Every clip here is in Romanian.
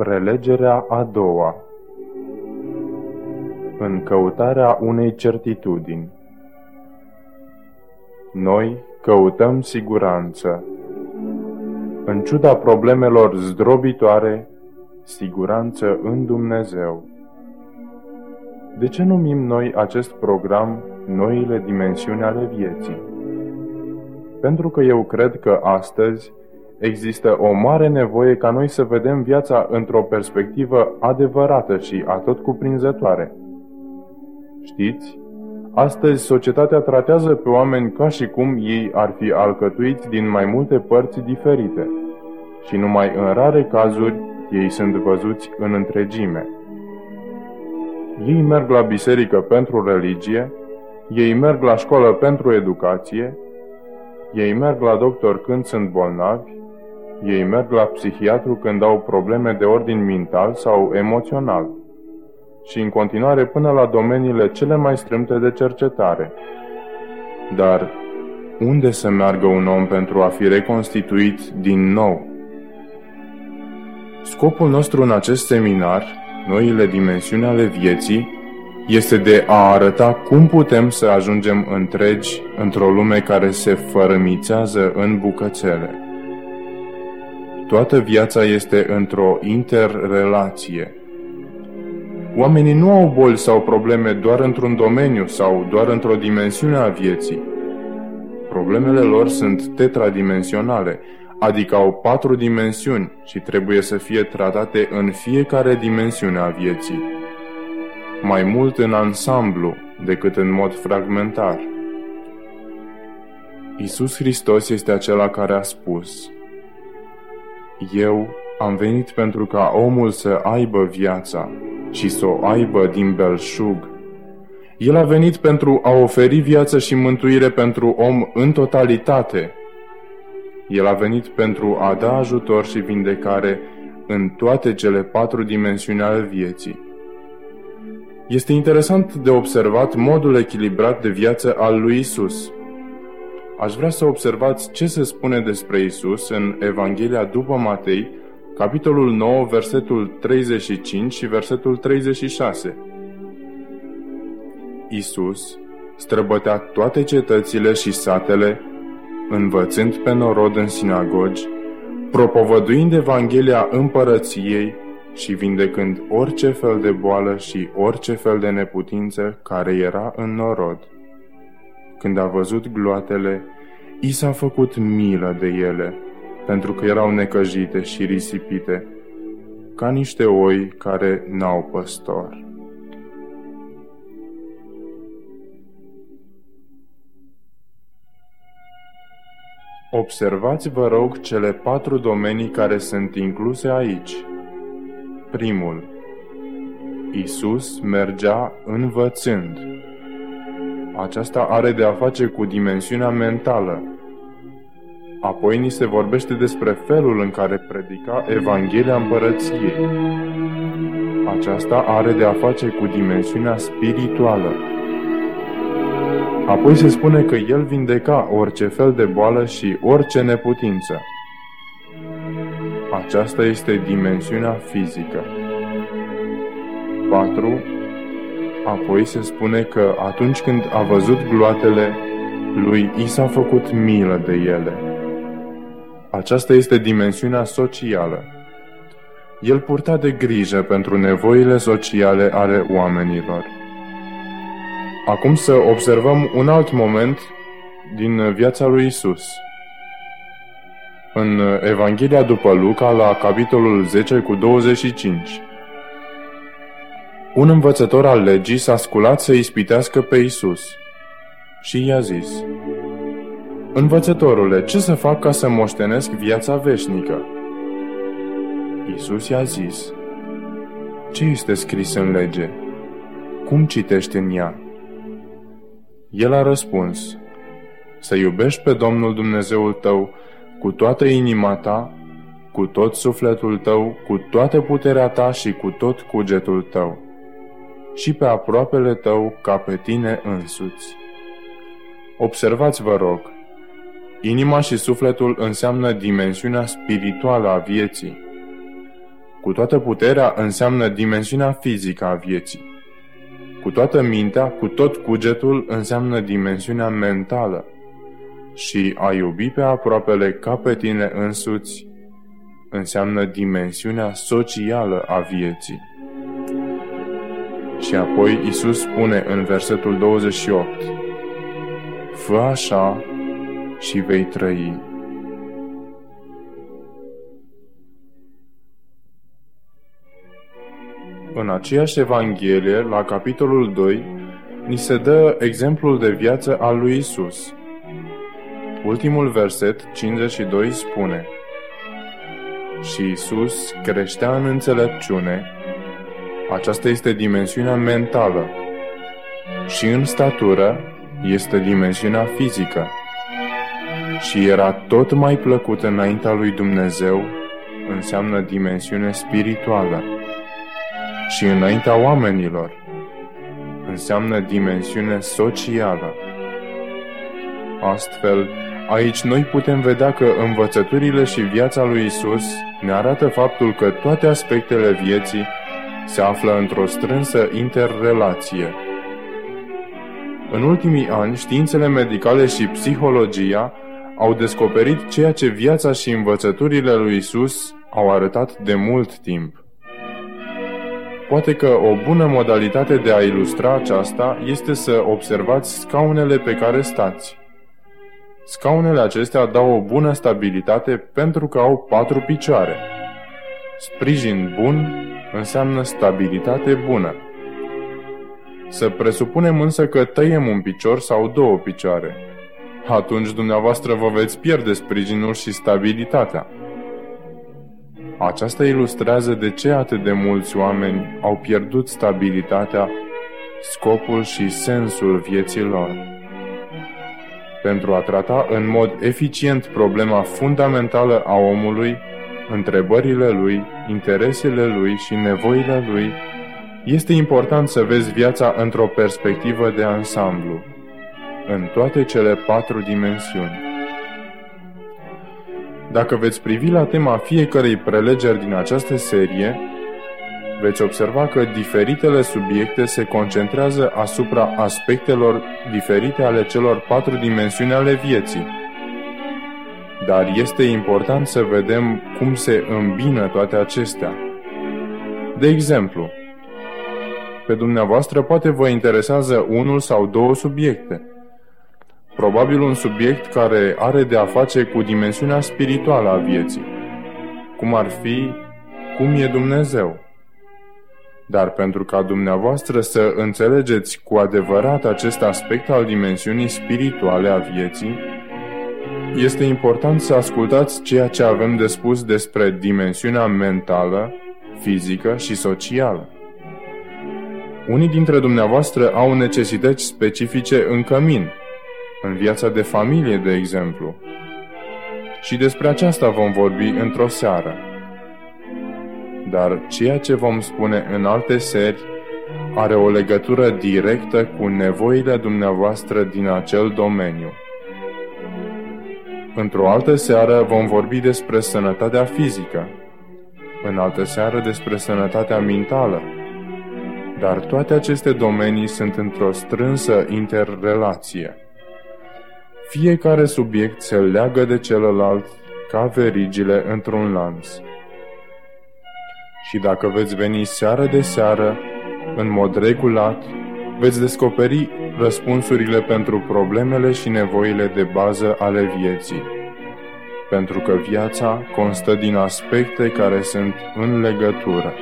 Prelegerea a doua În căutarea unei certitudini Noi căutăm siguranță. În ciuda problemelor zdrobitoare, siguranță în Dumnezeu. De ce numim noi acest program noile dimensiuni ale vieții? Pentru că eu cred că astăzi Există o mare nevoie ca noi să vedem viața într-o perspectivă adevărată și atot cuprinzătoare. Știți, astăzi societatea tratează pe oameni ca și cum ei ar fi alcătuiți din mai multe părți diferite și numai în rare cazuri ei sunt văzuți în întregime. Ei merg la biserică pentru religie, ei merg la școală pentru educație, ei merg la doctor când sunt bolnavi, ei merg la psihiatru când au probleme de ordin mental sau emoțional și în continuare până la domeniile cele mai strâmte de cercetare. Dar unde să meargă un om pentru a fi reconstituit din nou? Scopul nostru în acest seminar, noile dimensiuni ale vieții, este de a arăta cum putem să ajungem întregi într-o lume care se fărămițează în bucățele. Toată viața este într-o interrelație. Oamenii nu au boli sau probleme doar într-un domeniu sau doar într-o dimensiune a vieții. Problemele lor sunt tetradimensionale, adică au patru dimensiuni și trebuie să fie tratate în fiecare dimensiune a vieții. Mai mult în ansamblu decât în mod fragmentar. Isus Hristos este acela care a spus – eu am venit pentru ca omul să aibă viața și să o aibă din belșug. El a venit pentru a oferi viață și mântuire pentru om în totalitate. El a venit pentru a da ajutor și vindecare în toate cele patru dimensiuni ale vieții. Este interesant de observat modul echilibrat de viață al lui Isus aș vrea să observați ce se spune despre Isus în Evanghelia după Matei, capitolul 9, versetul 35 și versetul 36. Isus străbătea toate cetățile și satele, învățând pe norod în sinagogi, propovăduind Evanghelia împărăției și vindecând orice fel de boală și orice fel de neputință care era în norod. Când a văzut gloatele, i s-a făcut milă de ele, pentru că erau necăjite și risipite, ca niște oi care n-au păstor. Observați, vă rog, cele patru domenii care sunt incluse aici. Primul. Isus mergea învățând. Aceasta are de a face cu dimensiunea mentală. Apoi ni se vorbește despre felul în care predica Evanghelia Împărăției. Aceasta are de a face cu dimensiunea spirituală. Apoi se spune că el vindeca orice fel de boală și orice neputință. Aceasta este dimensiunea fizică. 4. Apoi se spune că atunci când a văzut gloatele, lui i s-a făcut milă de ele. Aceasta este dimensiunea socială. El purta de grijă pentru nevoile sociale ale oamenilor. Acum să observăm un alt moment din viața lui Isus. În Evanghelia după Luca, la capitolul 10 cu 25. Un învățător al legii s-a sculat să ispitească pe Isus și i-a zis, Învățătorule, ce să fac ca să moștenesc viața veșnică? Isus i-a zis, Ce este scris în lege? Cum citești în ea? El a răspuns, Să iubești pe Domnul Dumnezeul tău cu toată inima ta, cu tot sufletul tău, cu toată puterea ta și cu tot cugetul tău și pe aproapele tău ca pe tine însuți. Observați, vă rog, inima și sufletul înseamnă dimensiunea spirituală a vieții. Cu toată puterea înseamnă dimensiunea fizică a vieții. Cu toată mintea, cu tot cugetul, înseamnă dimensiunea mentală. Și a iubi pe aproapele ca pe tine însuți înseamnă dimensiunea socială a vieții. Și apoi Isus spune în versetul 28, Fă așa și vei trăi. În aceeași Evanghelie, la capitolul 2, ni se dă exemplul de viață al lui Isus. Ultimul verset, 52, spune Și Isus creștea în înțelepciune, aceasta este dimensiunea mentală, și în statură este dimensiunea fizică, și era tot mai plăcut înaintea lui Dumnezeu, înseamnă dimensiune spirituală și înaintea oamenilor. Înseamnă dimensiune socială. Astfel, aici noi putem vedea că învățăturile și viața lui Isus ne arată faptul că toate aspectele vieții se află într-o strânsă interrelație. În ultimii ani, științele medicale și psihologia au descoperit ceea ce viața și învățăturile lui Isus au arătat de mult timp. Poate că o bună modalitate de a ilustra aceasta este să observați scaunele pe care stați. Scaunele acestea dau o bună stabilitate pentru că au patru picioare. Sprijin bun înseamnă stabilitate bună. Să presupunem însă că tăiem un picior sau două picioare. Atunci dumneavoastră vă veți pierde sprijinul și stabilitatea. Aceasta ilustrează de ce atât de mulți oameni au pierdut stabilitatea, scopul și sensul vieții lor. Pentru a trata în mod eficient problema fundamentală a omului, întrebările lui, interesele lui și nevoile lui, este important să vezi viața într-o perspectivă de ansamblu, în toate cele patru dimensiuni. Dacă veți privi la tema fiecărei prelegeri din această serie, veți observa că diferitele subiecte se concentrează asupra aspectelor diferite ale celor patru dimensiuni ale vieții. Dar este important să vedem cum se îmbină toate acestea. De exemplu, pe dumneavoastră poate vă interesează unul sau două subiecte – Probabil un subiect care are de a face cu dimensiunea spirituală a vieții, cum ar fi cum e Dumnezeu. Dar pentru ca dumneavoastră să înțelegeți cu adevărat acest aspect al dimensiunii spirituale a vieții, este important să ascultați ceea ce avem de spus despre dimensiunea mentală, fizică și socială. Unii dintre dumneavoastră au necesități specifice în cămin, în viața de familie, de exemplu. Și despre aceasta vom vorbi într-o seară. Dar ceea ce vom spune în alte seri are o legătură directă cu nevoile dumneavoastră din acel domeniu. Într-o altă seară vom vorbi despre sănătatea fizică, în altă seară despre sănătatea mentală, dar toate aceste domenii sunt într-o strânsă interrelație. Fiecare subiect se leagă de celălalt ca verigile într-un lanț. Și dacă veți veni seară de seară, în mod regulat, veți descoperi răspunsurile pentru problemele și nevoile de bază ale vieții. Pentru că viața constă din aspecte care sunt în legătură.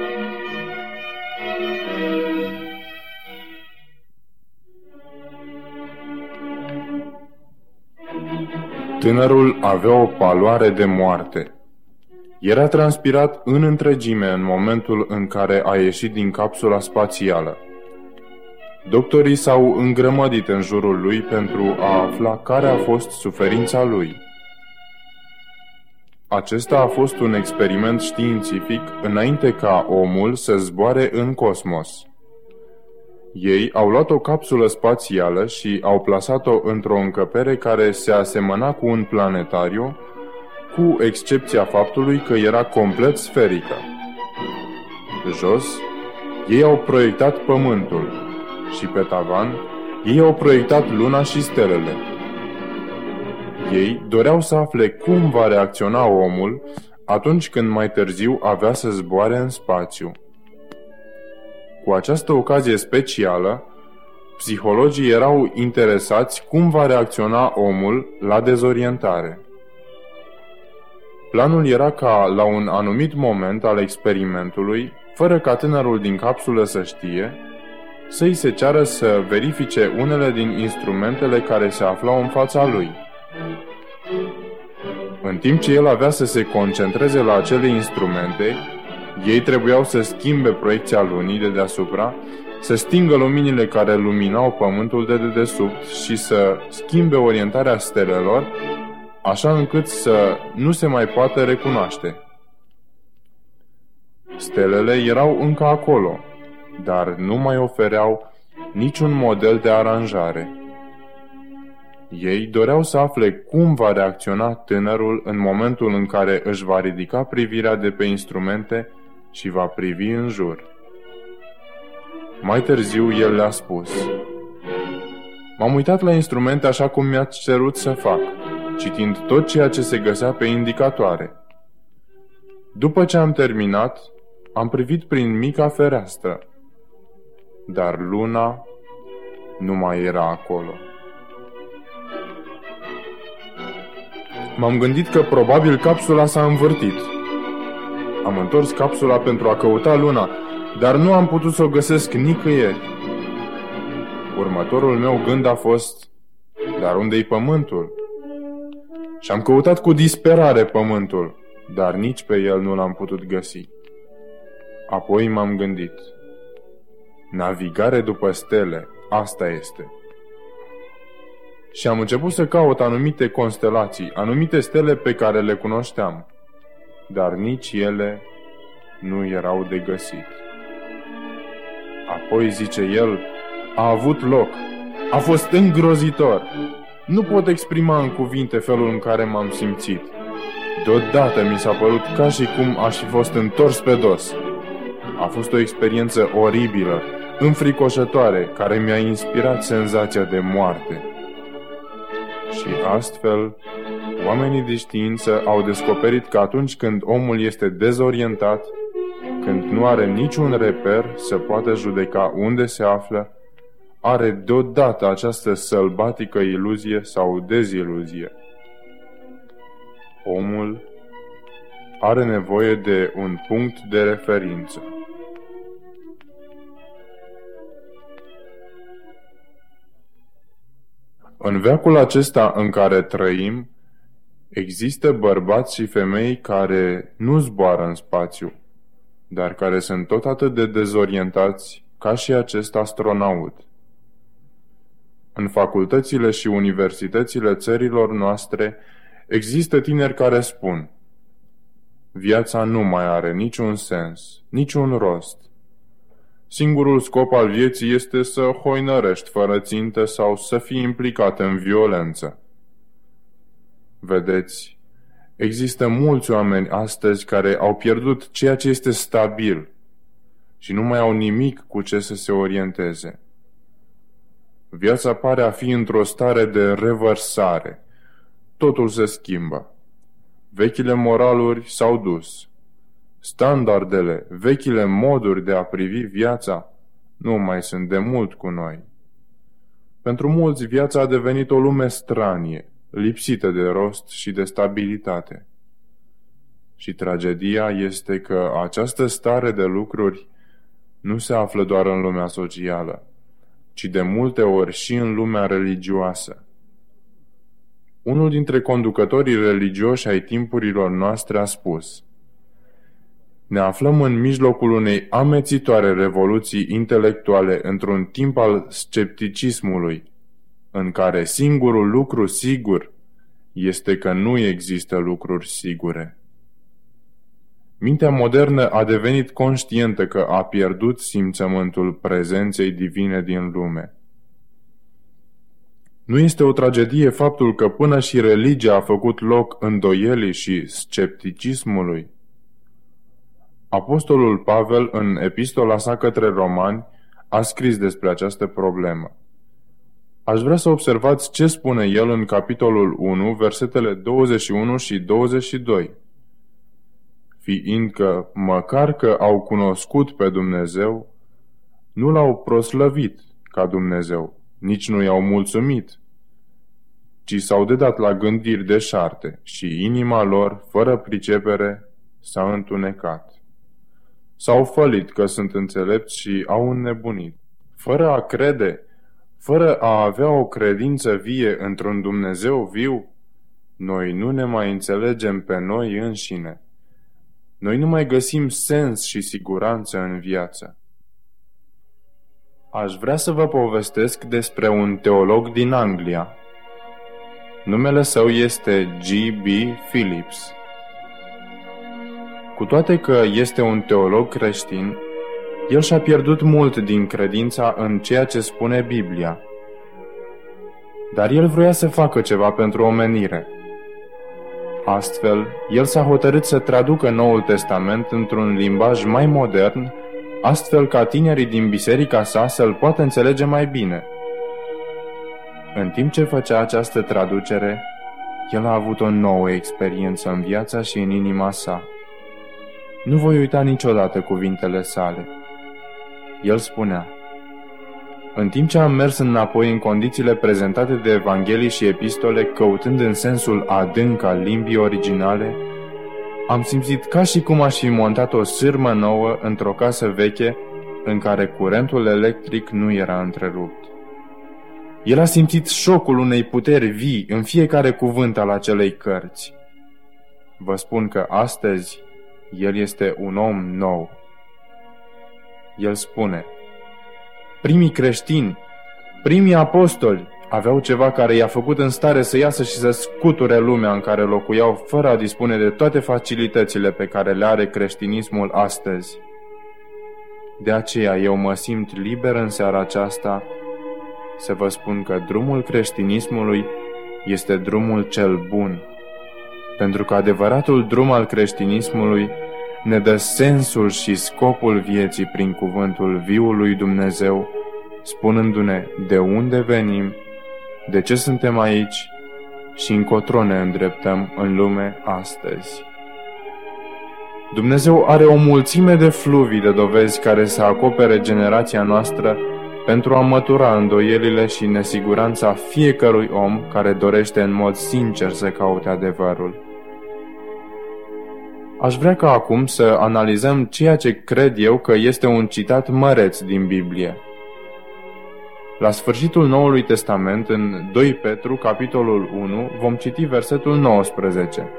Tânărul avea o paloare de moarte. Era transpirat în întregime în momentul în care a ieșit din capsula spațială. Doctorii s-au îngrămădit în jurul lui pentru a afla care a fost suferința lui. Acesta a fost un experiment științific înainte ca omul să zboare în cosmos. Ei au luat o capsulă spațială și au plasat-o într-o încăpere care se asemăna cu un planetariu, cu excepția faptului că era complet sferică. Jos, ei au proiectat pământul și pe tavan, ei au proiectat luna și stelele. Ei doreau să afle cum va reacționa omul atunci când mai târziu avea să zboare în spațiu. Cu această ocazie specială, psihologii erau interesați cum va reacționa omul la dezorientare. Planul era ca, la un anumit moment al experimentului, fără ca tânărul din capsulă să știe, să-i se ceară să verifice unele din instrumentele care se aflau în fața lui. În timp ce el avea să se concentreze la acele instrumente, ei trebuiau să schimbe proiecția lunii de deasupra, să stingă luminile care luminau pământul de dedesubt și să schimbe orientarea stelelor, așa încât să nu se mai poată recunoaște. Stelele erau încă acolo, dar nu mai ofereau niciun model de aranjare. Ei doreau să afle cum va reacționa tânărul în momentul în care își va ridica privirea de pe instrumente și va privi în jur. Mai târziu el le-a spus M-am uitat la instrumente așa cum mi-ați cerut să fac, citind tot ceea ce se găsea pe indicatoare. După ce am terminat, am privit prin mica fereastră, dar luna nu mai era acolo. M-am gândit că probabil capsula s-a învârtit. Am întors capsula pentru a căuta luna, dar nu am putut să o găsesc nicăieri. Următorul meu gând a fost, dar unde-i pământul? Și am căutat cu disperare pământul, dar nici pe el nu l-am putut găsi. Apoi m-am gândit, navigare după stele, asta este și am început să caut anumite constelații, anumite stele pe care le cunoșteam, dar nici ele nu erau de găsit. Apoi, zice el, a avut loc, a fost îngrozitor. Nu pot exprima în cuvinte felul în care m-am simțit. Deodată mi s-a părut ca și cum aș fi fost întors pe dos. A fost o experiență oribilă, înfricoșătoare, care mi-a inspirat senzația de moarte. Și astfel, oamenii de știință au descoperit că atunci când omul este dezorientat, când nu are niciun reper să poată judeca unde se află, are deodată această sălbatică iluzie sau deziluzie. Omul are nevoie de un punct de referință. În veacul acesta în care trăim, există bărbați și femei care nu zboară în spațiu, dar care sunt tot atât de dezorientați ca și acest astronaut. În facultățile și universitățile țărilor noastre există tineri care spun Viața nu mai are niciun sens, niciun rost. Singurul scop al vieții este să hoinărești fără țintă sau să fii implicat în violență. Vedeți, există mulți oameni astăzi care au pierdut ceea ce este stabil și nu mai au nimic cu ce să se orienteze. Viața pare a fi într-o stare de revărsare. Totul se schimbă. Vechile moraluri s-au dus. Standardele, vechile moduri de a privi viața nu mai sunt de mult cu noi. Pentru mulți, viața a devenit o lume stranie, lipsită de rost și de stabilitate. Și tragedia este că această stare de lucruri nu se află doar în lumea socială, ci de multe ori și în lumea religioasă. Unul dintre conducătorii religioși ai timpurilor noastre a spus – ne aflăm în mijlocul unei amețitoare revoluții intelectuale într-un timp al scepticismului, în care singurul lucru sigur este că nu există lucruri sigure. Mintea modernă a devenit conștientă că a pierdut simțământul prezenței divine din lume. Nu este o tragedie faptul că până și religia a făcut loc îndoielii și scepticismului? Apostolul Pavel, în epistola sa către romani, a scris despre această problemă. Aș vrea să observați ce spune el în capitolul 1, versetele 21 și 22. Fiindcă, măcar că au cunoscut pe Dumnezeu, nu l-au proslăvit ca Dumnezeu, nici nu i-au mulțumit, ci s-au dedat la gândiri deșarte și inima lor, fără pricepere, s-a întunecat. S-au fălit că sunt înțelepți și au înnebunit. Fără a crede, fără a avea o credință vie într-un Dumnezeu viu, noi nu ne mai înțelegem pe noi înșine. Noi nu mai găsim sens și siguranță în viață. Aș vrea să vă povestesc despre un teolog din Anglia. Numele său este G.B. Phillips. Cu toate că este un teolog creștin, el și-a pierdut mult din credința în ceea ce spune Biblia. Dar el vrea să facă ceva pentru omenire. Astfel, el s-a hotărât să traducă Noul Testament într-un limbaj mai modern, astfel ca tinerii din biserica sa să-l poată înțelege mai bine. În timp ce făcea această traducere, el a avut o nouă experiență în viața și în inima sa. Nu voi uita niciodată cuvintele sale. El spunea, În timp ce am mers înapoi în condițiile prezentate de Evanghelii și epistole, căutând în sensul adânc al limbii originale, am simțit ca și cum aș fi montat o sârmă nouă într-o casă veche în care curentul electric nu era întrerupt. El a simțit șocul unei puteri vii în fiecare cuvânt al acelei cărți. Vă spun că astăzi el este un om nou. El spune, primii creștini, primii apostoli aveau ceva care i-a făcut în stare să iasă și să scuture lumea în care locuiau fără a dispune de toate facilitățile pe care le are creștinismul astăzi. De aceea eu mă simt liber în seara aceasta să vă spun că drumul creștinismului este drumul cel bun pentru că adevăratul drum al creștinismului ne dă sensul și scopul vieții prin cuvântul viului Dumnezeu, spunându-ne de unde venim, de ce suntem aici și încotro ne îndreptăm în lume astăzi. Dumnezeu are o mulțime de fluvii de dovezi care să acopere generația noastră pentru a mătura îndoielile și nesiguranța fiecărui om care dorește în mod sincer să caute adevărul. Aș vrea ca acum să analizăm ceea ce cred eu că este un citat măreț din Biblie. La sfârșitul Noului Testament, în 2 Petru, capitolul 1, vom citi versetul 19.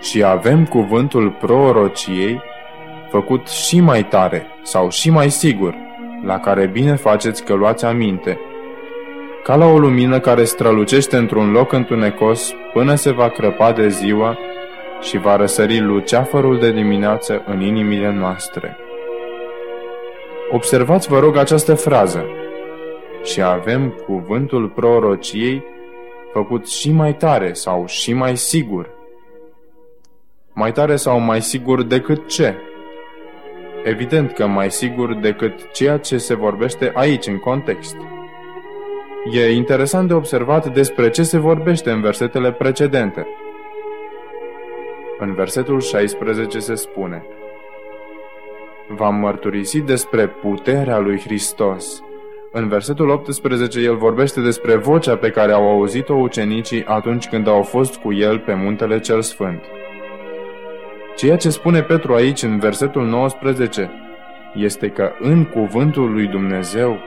Și avem cuvântul prorociei făcut și mai tare sau și mai sigur, la care bine faceți că luați aminte – ca la o lumină care strălucește într-un loc întunecos până se va crăpa de ziua și va răsări luceafărul de dimineață în inimile noastre. Observați, vă rog, această frază. Și avem cuvântul prorociei făcut și mai tare sau și mai sigur. Mai tare sau mai sigur decât ce? Evident că mai sigur decât ceea ce se vorbește aici în context. E interesant de observat despre ce se vorbește în versetele precedente. În versetul 16 se spune V-am mărturisit despre puterea lui Hristos. În versetul 18 el vorbește despre vocea pe care au auzit-o ucenicii atunci când au fost cu el pe muntele cel sfânt. Ceea ce spune Petru aici în versetul 19 este că în cuvântul lui Dumnezeu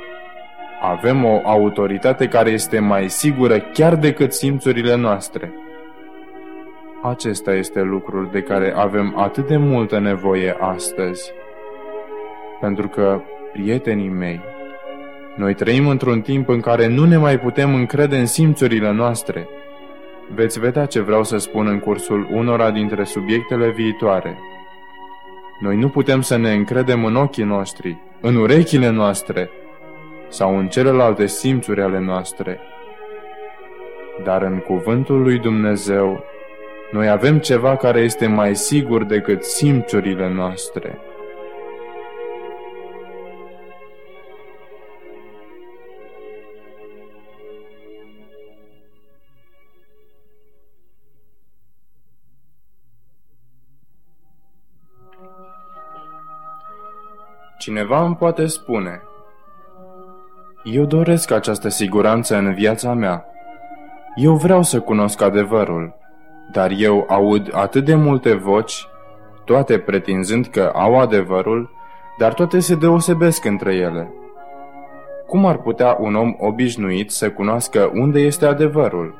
avem o autoritate care este mai sigură chiar decât simțurile noastre. Acesta este lucrul de care avem atât de multă nevoie astăzi. Pentru că, prietenii mei, noi trăim într-un timp în care nu ne mai putem încrede în simțurile noastre. Veți vedea ce vreau să spun în cursul unora dintre subiectele viitoare. Noi nu putem să ne încredem în ochii noștri, în urechile noastre, sau în celelalte simțuri ale noastre, dar în cuvântul lui Dumnezeu Noi avem ceva care este mai sigur decât simțurile noastre. Cineva îmi poate spune, eu doresc această siguranță în viața mea. Eu vreau să cunosc adevărul, dar eu aud atât de multe voci, toate pretinzând că au adevărul, dar toate se deosebesc între ele. Cum ar putea un om obișnuit să cunoască unde este adevărul?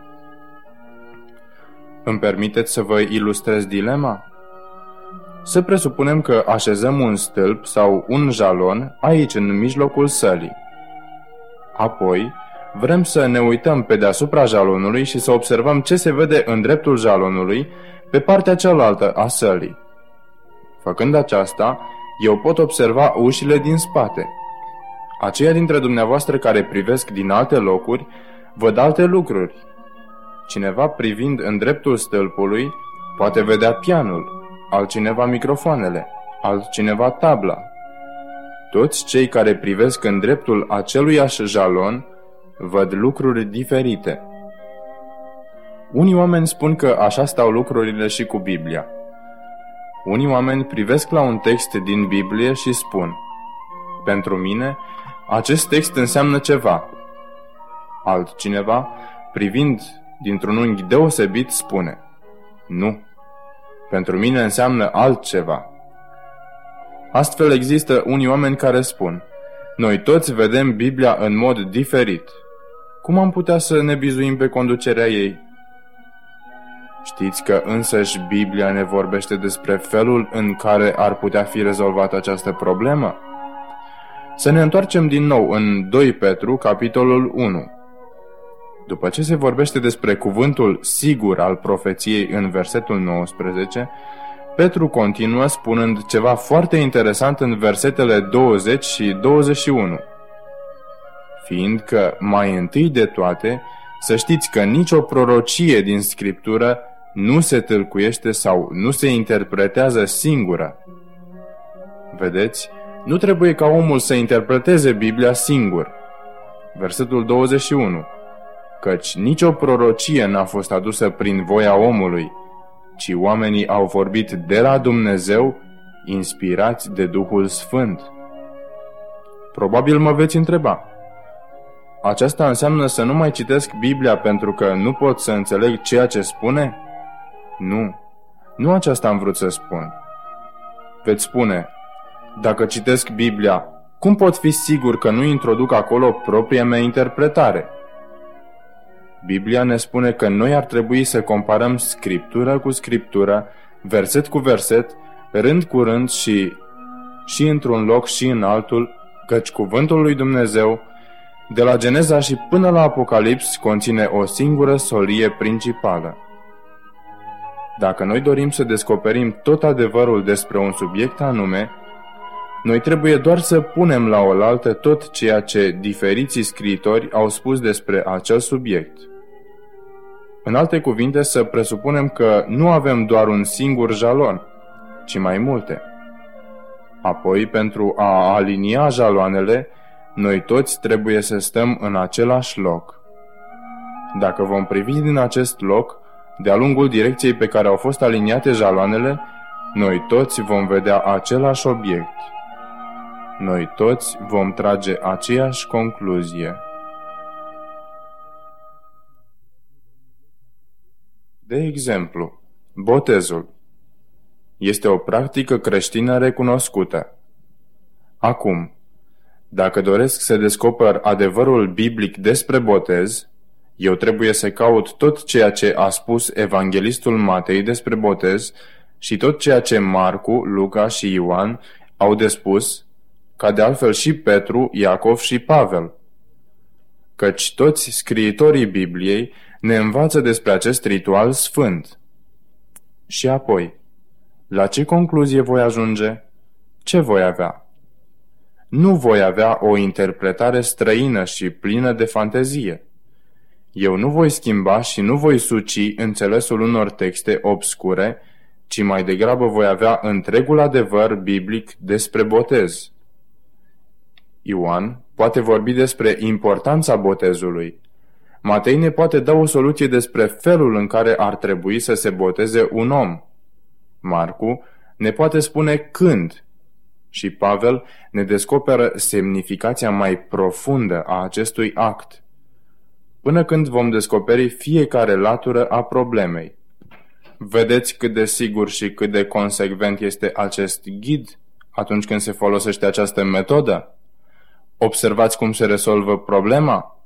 Îmi permiteți să vă ilustrez dilema? Să presupunem că așezăm un stâlp sau un jalon aici în mijlocul sălii. Apoi, vrem să ne uităm pe deasupra jalonului și să observăm ce se vede în dreptul jalonului pe partea cealaltă a sălii. Făcând aceasta, eu pot observa ușile din spate. Aceia dintre dumneavoastră care privesc din alte locuri, văd alte lucruri. Cineva privind în dreptul stâlpului poate vedea pianul, altcineva microfoanele, altcineva tabla. Toți cei care privesc în dreptul aceluiași jalon văd lucruri diferite. Unii oameni spun că așa stau lucrurile și cu Biblia. Unii oameni privesc la un text din Biblie și spun Pentru mine, acest text înseamnă ceva. Altcineva, privind dintr-un unghi deosebit, spune Nu, pentru mine înseamnă altceva. Astfel există unii oameni care spun, noi toți vedem Biblia în mod diferit. Cum am putea să ne bizuim pe conducerea ei? Știți că însăși Biblia ne vorbește despre felul în care ar putea fi rezolvată această problemă? Să ne întoarcem din nou în 2 Petru, capitolul 1. După ce se vorbește despre cuvântul sigur al profeției în versetul 19, Petru continuă spunând ceva foarte interesant în versetele 20 și 21. Fiindcă, mai întâi de toate, să știți că nicio prorocie din Scriptură nu se tâlcuiește sau nu se interpretează singură. Vedeți, nu trebuie ca omul să interpreteze Biblia singur. Versetul 21 căci nicio prorocie n-a fost adusă prin voia omului, ci oamenii au vorbit de la Dumnezeu, inspirați de Duhul Sfânt. Probabil mă veți întreba. Aceasta înseamnă să nu mai citesc Biblia pentru că nu pot să înțeleg ceea ce spune? Nu. Nu aceasta am vrut să spun. Veți spune, dacă citesc Biblia, cum pot fi sigur că nu introduc acolo propria mea interpretare? Biblia ne spune că noi ar trebui să comparăm scriptură cu scriptură, verset cu verset, rând cu rând și, și într-un loc și în altul, căci cuvântul lui Dumnezeu, de la Geneza și până la Apocalips, conține o singură solie principală. Dacă noi dorim să descoperim tot adevărul despre un subiect anume, noi trebuie doar să punem la oaltă tot ceea ce diferiții scriitori au spus despre acel subiect. În alte cuvinte, să presupunem că nu avem doar un singur jalon, ci mai multe. Apoi, pentru a alinia jaloanele, noi toți trebuie să stăm în același loc. Dacă vom privi din acest loc, de-a lungul direcției pe care au fost aliniate jaloanele, noi toți vom vedea același obiect. Noi toți vom trage aceeași concluzie. De exemplu, botezul este o practică creștină recunoscută. Acum, dacă doresc să descoper adevărul biblic despre botez, eu trebuie să caut tot ceea ce a spus evanghelistul Matei despre botez și tot ceea ce Marcu, Luca și Ioan au de spus, ca de altfel și Petru, Iacov și Pavel. Căci toți scriitorii Bibliei ne învață despre acest ritual sfânt. Și apoi, la ce concluzie voi ajunge? Ce voi avea? Nu voi avea o interpretare străină și plină de fantezie. Eu nu voi schimba și nu voi suci înțelesul unor texte obscure, ci mai degrabă voi avea întregul adevăr biblic despre botez. Ioan poate vorbi despre importanța botezului. Matei ne poate da o soluție despre felul în care ar trebui să se boteze un om. Marcu ne poate spune când și Pavel ne descoperă semnificația mai profundă a acestui act, până când vom descoperi fiecare latură a problemei. Vedeți cât de sigur și cât de consecvent este acest ghid atunci când se folosește această metodă? Observați cum se rezolvă problema?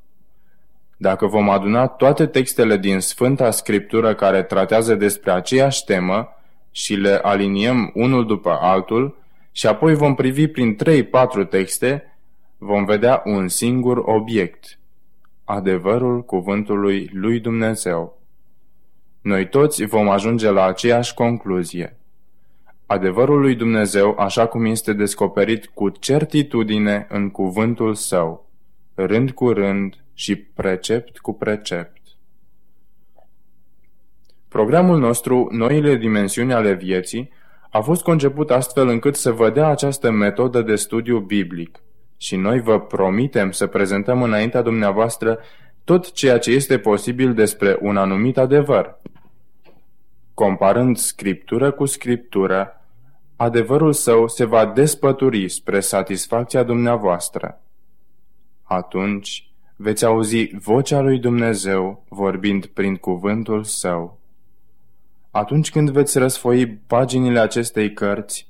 Dacă vom aduna toate textele din Sfânta Scriptură care tratează despre aceeași temă și le aliniem unul după altul, și apoi vom privi prin 3-4 texte, vom vedea un singur obiect, adevărul cuvântului lui Dumnezeu. Noi toți vom ajunge la aceeași concluzie. Adevărul lui Dumnezeu, așa cum este descoperit cu certitudine în cuvântul său, rând cu rând și precept cu precept. Programul nostru, noile dimensiuni ale vieții, a fost conceput astfel încât să vă dea această metodă de studiu biblic și noi vă promitem să prezentăm înaintea dumneavoastră tot ceea ce este posibil despre un anumit adevăr. Comparând scriptură cu scriptură, adevărul său se va despături spre satisfacția dumneavoastră. Atunci veți auzi vocea lui Dumnezeu vorbind prin cuvântul său. Atunci când veți răsfoi paginile acestei cărți,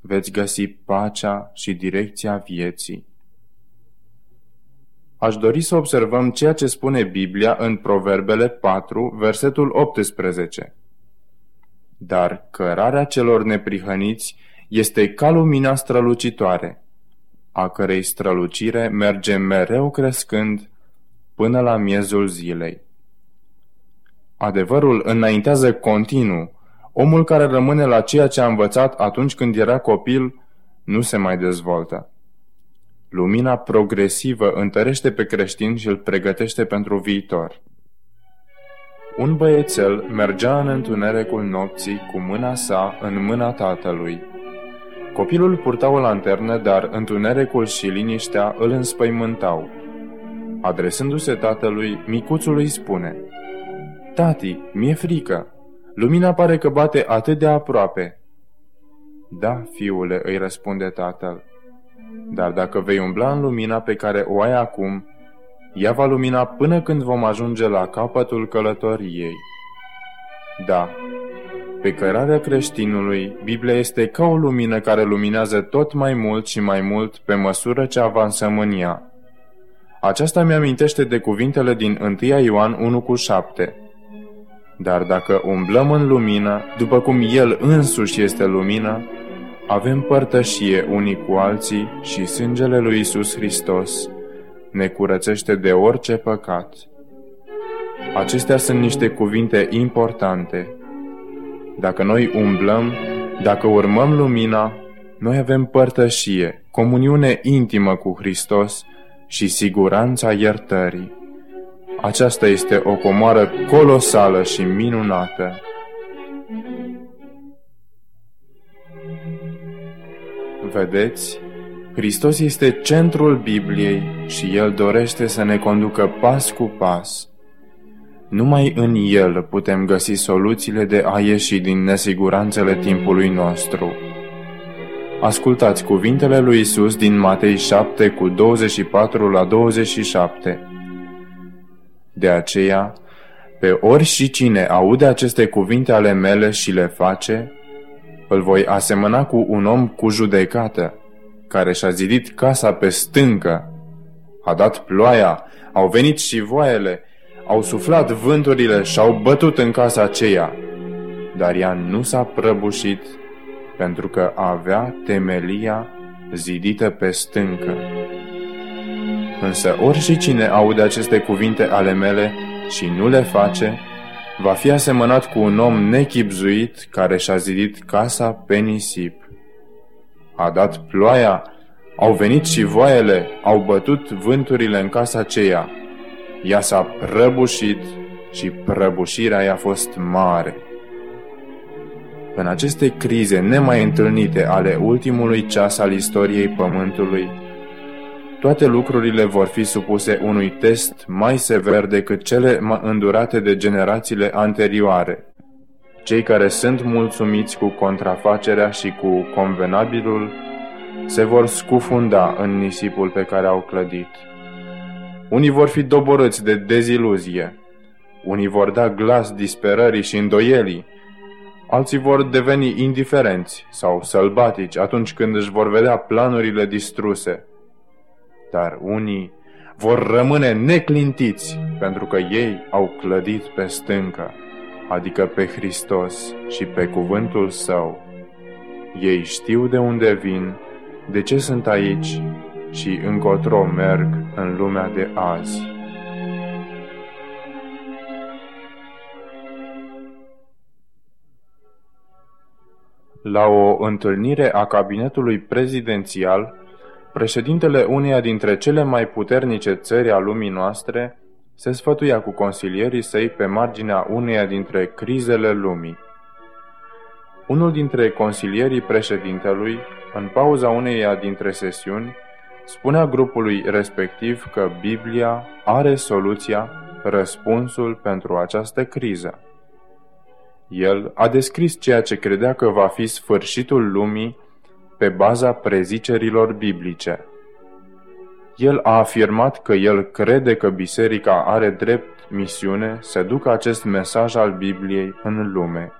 veți găsi pacea și direcția vieții. Aș dori să observăm ceea ce spune Biblia în Proverbele 4, versetul 18. Dar cărarea celor neprihăniți este ca lumina strălucitoare, a cărei strălucire merge mereu crescând până la miezul zilei. Adevărul înaintează continuu. Omul care rămâne la ceea ce a învățat atunci când era copil nu se mai dezvoltă. Lumina progresivă întărește pe creștin și îl pregătește pentru viitor. Un băiețel mergea în întunericul nopții cu mâna sa în mâna tatălui. Copilul purta o lanternă, dar întunericul și liniștea îl înspăimântau. Adresându-se tatălui, micuțul îi spune – Tati, mi-e frică. Lumina pare că bate atât de aproape. Da, fiule, îi răspunde tatăl. Dar dacă vei umbla în lumina pe care o ai acum, ea va lumina până când vom ajunge la capătul călătoriei. Da, pe cărarea creștinului, Biblia este ca o lumină care luminează tot mai mult și mai mult pe măsură ce avansăm în ea. Aceasta mi-amintește de cuvintele din 1 Ioan 1 cu 7. Dar dacă umblăm în lumină, după cum El însuși este lumină, avem părtășie unii cu alții și sângele lui Isus Hristos ne curățește de orice păcat. Acestea sunt niște cuvinte importante. Dacă noi umblăm, dacă urmăm lumina, noi avem părtășie, comuniune intimă cu Hristos și siguranța iertării. Aceasta este o comoară colosală și minunată. Vedeți, Hristos este centrul Bibliei și El dorește să ne conducă pas cu pas. Numai în El putem găsi soluțiile de a ieși din nesiguranțele timpului nostru. Ascultați cuvintele lui Isus din Matei 7 cu 24 la 27. De aceea, pe ori și cine aude aceste cuvinte ale mele și le face, îl voi asemăna cu un om cu judecată, care și-a zidit casa pe stâncă. A dat ploaia, au venit și voaiele, au suflat vânturile și au bătut în casa aceea. Dar ea nu s-a prăbușit, pentru că avea temelia zidită pe stâncă. Însă ori cine aude aceste cuvinte ale mele și nu le face, va fi asemănat cu un om nechipzuit care și-a zidit casa pe nisip. A dat ploaia, au venit și voaiele, au bătut vânturile în casa aceea, ea s-a prăbușit și prăbușirea i-a fost mare. În aceste crize nemai întâlnite ale ultimului ceas al istoriei Pământului, toate lucrurile vor fi supuse unui test mai sever decât cele îndurate de generațiile anterioare. Cei care sunt mulțumiți cu contrafacerea și cu convenabilul se vor scufunda în nisipul pe care au clădit. Unii vor fi doborâți de deziluzie, unii vor da glas disperării și îndoielii, alții vor deveni indiferenți sau sălbatici atunci când își vor vedea planurile distruse. Dar unii vor rămâne neclintiți pentru că ei au clădit pe stâncă, adică pe Hristos și pe cuvântul Său. Ei știu de unde vin, de ce sunt aici și încotro merg în lumea de azi. La o întâlnire a cabinetului prezidențial, președintele uneia dintre cele mai puternice țări a lumii noastre se sfătuia cu consilierii săi pe marginea uneia dintre crizele lumii. Unul dintre consilierii președintelui, în pauza uneia dintre sesiuni, spunea grupului respectiv că Biblia are soluția, răspunsul pentru această criză. El a descris ceea ce credea că va fi sfârșitul lumii pe baza prezicerilor biblice. El a afirmat că el crede că biserica are drept misiune să ducă acest mesaj al Bibliei în lume.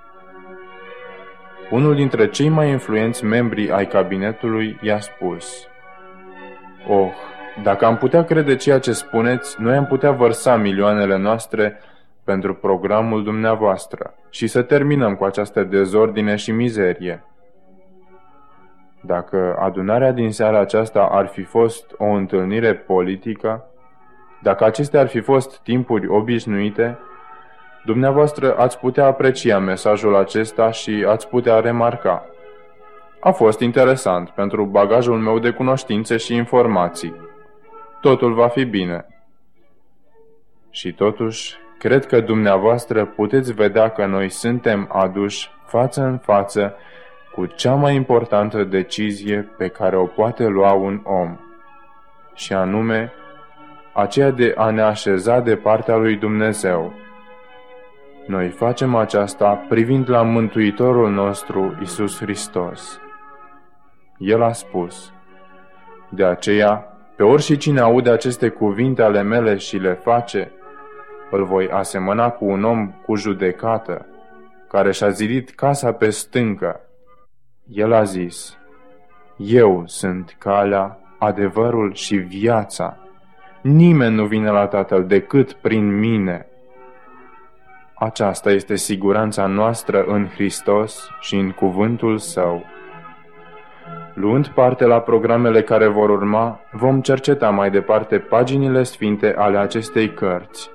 Unul dintre cei mai influenți membri ai cabinetului i-a spus Oh, dacă am putea crede ceea ce spuneți, noi am putea vărsa milioanele noastre pentru programul dumneavoastră și să terminăm cu această dezordine și mizerie. Dacă adunarea din seara aceasta ar fi fost o întâlnire politică, dacă acestea ar fi fost timpuri obișnuite, dumneavoastră ați putea aprecia mesajul acesta și ați putea remarca. A fost interesant pentru bagajul meu de cunoștințe și informații. Totul va fi bine. Și totuși, Cred că dumneavoastră puteți vedea că noi suntem aduși față în față cu cea mai importantă decizie pe care o poate lua un om, și anume aceea de a ne așeza de partea lui Dumnezeu. Noi facem aceasta privind la Mântuitorul nostru, Isus Hristos. El a spus, De aceea, pe orice cine aude aceste cuvinte ale mele și le face, îl voi asemăna cu un om cu judecată, care și-a zidit casa pe stâncă. El a zis, Eu sunt calea, adevărul și viața. Nimeni nu vine la Tatăl decât prin mine. Aceasta este siguranța noastră în Hristos și în cuvântul Său. Luând parte la programele care vor urma, vom cerceta mai departe paginile sfinte ale acestei cărți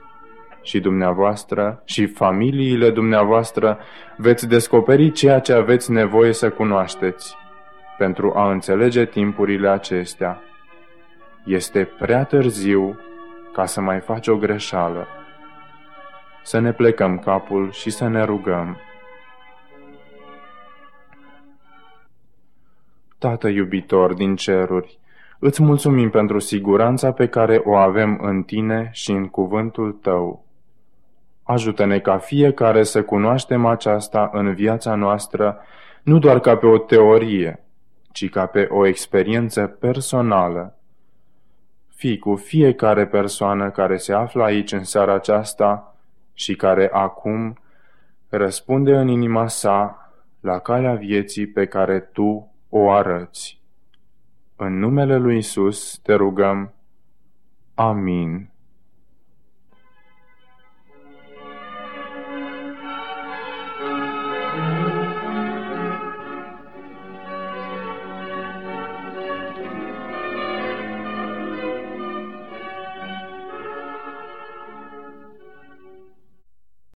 și dumneavoastră și familiile dumneavoastră veți descoperi ceea ce aveți nevoie să cunoașteți pentru a înțelege timpurile acestea. Este prea târziu ca să mai faci o greșeală. Să ne plecăm capul și să ne rugăm. Tată iubitor din ceruri, îți mulțumim pentru siguranța pe care o avem în tine și în cuvântul tău. Ajută-ne ca fiecare să cunoaștem aceasta în viața noastră, nu doar ca pe o teorie, ci ca pe o experiență personală. Fii cu fiecare persoană care se află aici în seara aceasta și care acum răspunde în inima sa la calea vieții pe care tu o arăți. În numele lui Isus te rugăm. Amin.